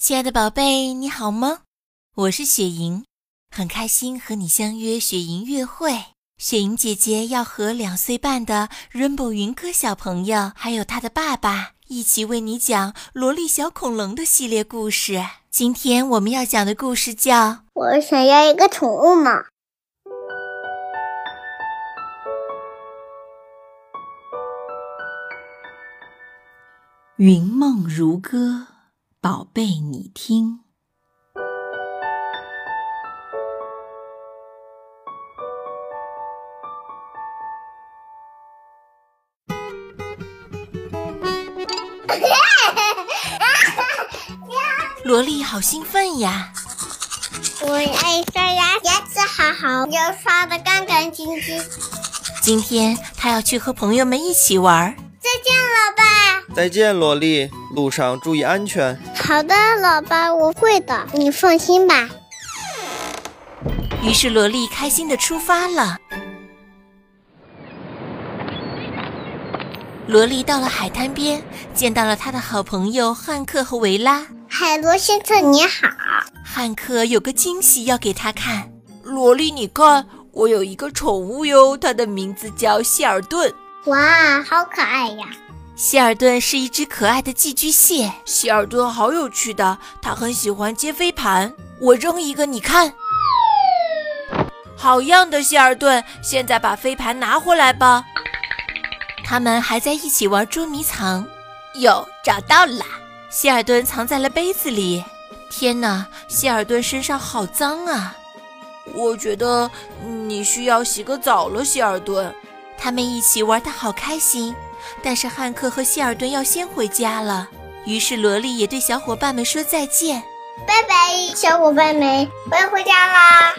亲爱的宝贝，你好吗？我是雪莹，很开心和你相约雪莹月会。雪莹姐姐要和两岁半的 Rainbow 云歌小朋友，还有他的爸爸一起为你讲《萝莉小恐龙》的系列故事。今天我们要讲的故事叫《我想要一个宠物嘛》。云梦如歌。宝贝，你听。萝莉好兴奋呀！我爱刷牙，牙齿好好，要刷的干干净净。今天他要去和朋友们一起玩。再见，老爸。再见，萝莉。路上注意安全。好的，老爸，我会的，你放心吧。于是，萝莉开心的出发了。萝莉到了海滩边，见到了他的好朋友汉克和维拉。海螺先生，你好。汉克有个惊喜要给他看。萝莉，你看，我有一个宠物哟，它的名字叫希尔顿。哇，好可爱呀！希尔顿是一只可爱的寄居蟹。希尔顿好有趣的，他很喜欢接飞盘。我扔一个，你看，好样的，希尔顿！现在把飞盘拿回来吧。他们还在一起玩捉迷藏。有，找到了！希尔顿藏在了杯子里。天哪，希尔顿身上好脏啊！我觉得你需要洗个澡了，希尔顿。他们一起玩的好开心。但是汉克和希尔顿要先回家了，于是萝莉也对小伙伴们说再见，拜拜，小伙伴们，我要回家啦。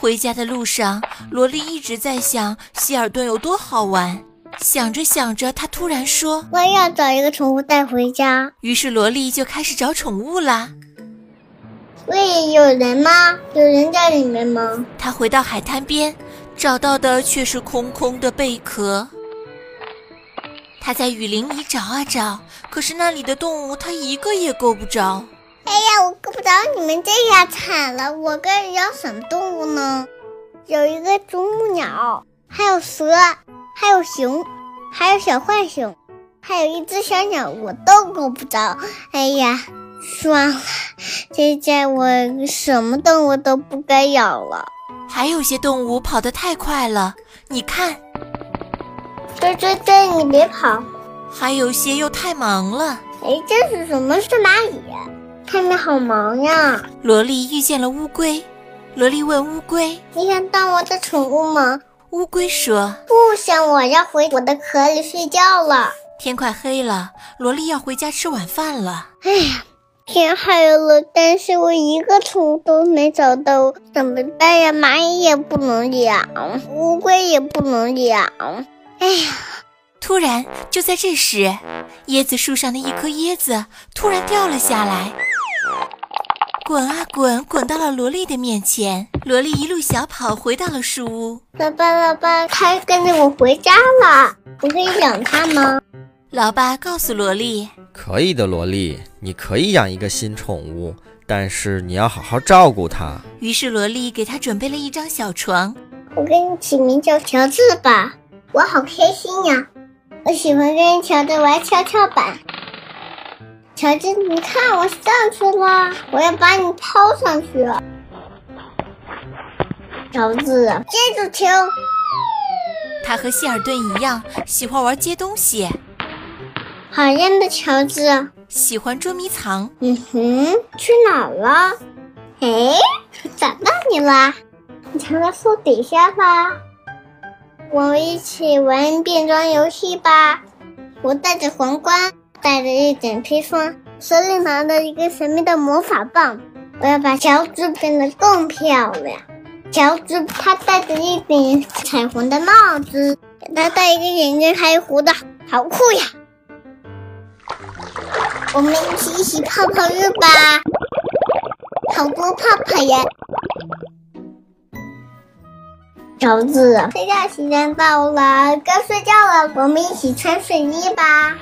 回家的路上，萝莉一直在想希尔顿有多好玩，想着想着，她突然说：“我要找一个宠物带回家。”于是萝莉就开始找宠物啦。喂，有人吗？有人在里面吗？她回到海滩边，找到的却是空空的贝壳。他在雨林里找啊找，可是那里的动物他一个也够不着。哎呀，我够不着你们这下惨了！我该养什么动物呢？有一个啄木鸟，还有蛇，还有熊，还有小浣熊，还有一只小鸟，我都够不着。哎呀，算了，现在我什么动物都不该养了。还有些动物跑得太快了，你看。追追追！你别跑！还有些又太忙了。哎，这是什么？是蚂蚁？他们好忙呀！萝莉遇见了乌龟。萝莉问乌龟：“你想当我的宠物吗？”乌龟说：“不想，我要回我的壳里睡觉了。”天快黑了，萝莉要回家吃晚饭了。哎呀，天黑了，但是我一个宠物都没找到，怎么办呀？蚂蚁也不能养，乌龟也不能养。哎呀！突然，就在这时，椰子树上的一颗椰子突然掉了下来，滚啊滚，滚到了萝莉的面前。萝莉一路小跑回到了树屋。老爸，老爸，它跟着我回家了，我可以养它吗？老爸告诉萝莉：“可以的，萝莉，你可以养一个新宠物，但是你要好好照顾它。”于是，萝莉给它准备了一张小床。我给你起名叫乔治吧。我好开心呀！我喜欢跟乔治玩跷跷板。乔治，你看我上去了，我要把你抛上去。乔治，接住球。他和希尔顿一样，喜欢玩接东西。讨厌的乔治，喜欢捉迷藏。嗯哼，去哪了？哎，找到你了，你藏在树底下吧。我们一起玩变装游戏吧！我戴着皇冠，戴着一顶披风，手里拿着一个神秘的魔法棒。我要把乔治变得更漂亮。乔治他戴着一顶彩虹的帽子，他戴一个眼镜，还有胡子，好酷呀！我们一起一起泡泡浴吧！好多泡泡呀！乔治，睡觉时间到了，该睡觉了。我们一起穿睡衣吧。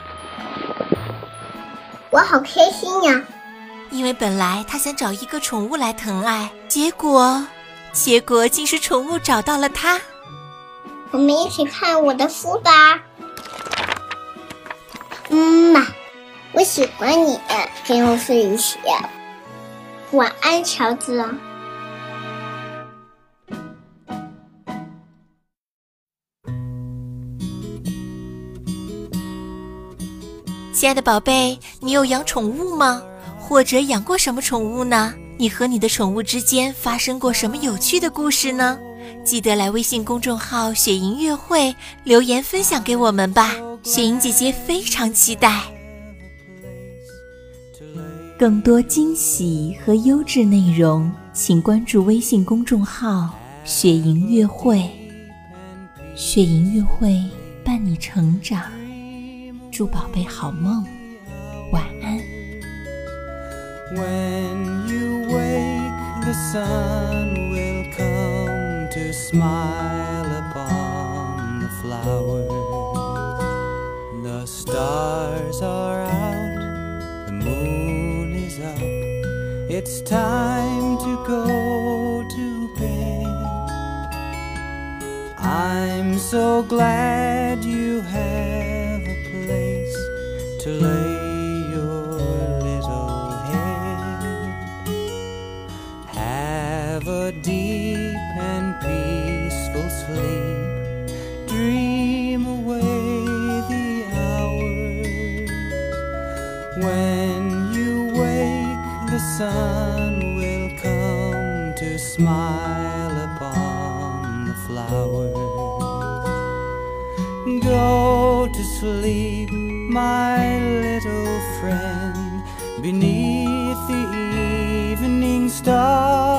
我好开心呀！因为本来他想找一个宠物来疼爱，结果，结果竟是宠物找到了他。我们一起看我的书吧。嗯嘛，我喜欢你，跟我睡一起。晚安，乔治。亲爱的宝贝，你有养宠物吗？或者养过什么宠物呢？你和你的宠物之间发生过什么有趣的故事呢？记得来微信公众号“雪莹乐会”留言分享给我们吧，雪莹姐姐非常期待。更多惊喜和优质内容，请关注微信公众号“雪莹乐会”。雪莹乐会伴你成长，祝宝贝好梦，晚安。When you wake, the sun will come to smile upon the flowers. The stars are out, the moon is up. It's time to go to bed. I'm so glad you have a place to lay. Your little head. Have a deep and peaceful sleep. Dream away the hours. When you wake, the sun will come to smile upon the flowers. Go to sleep, my little friend, beneath the evening star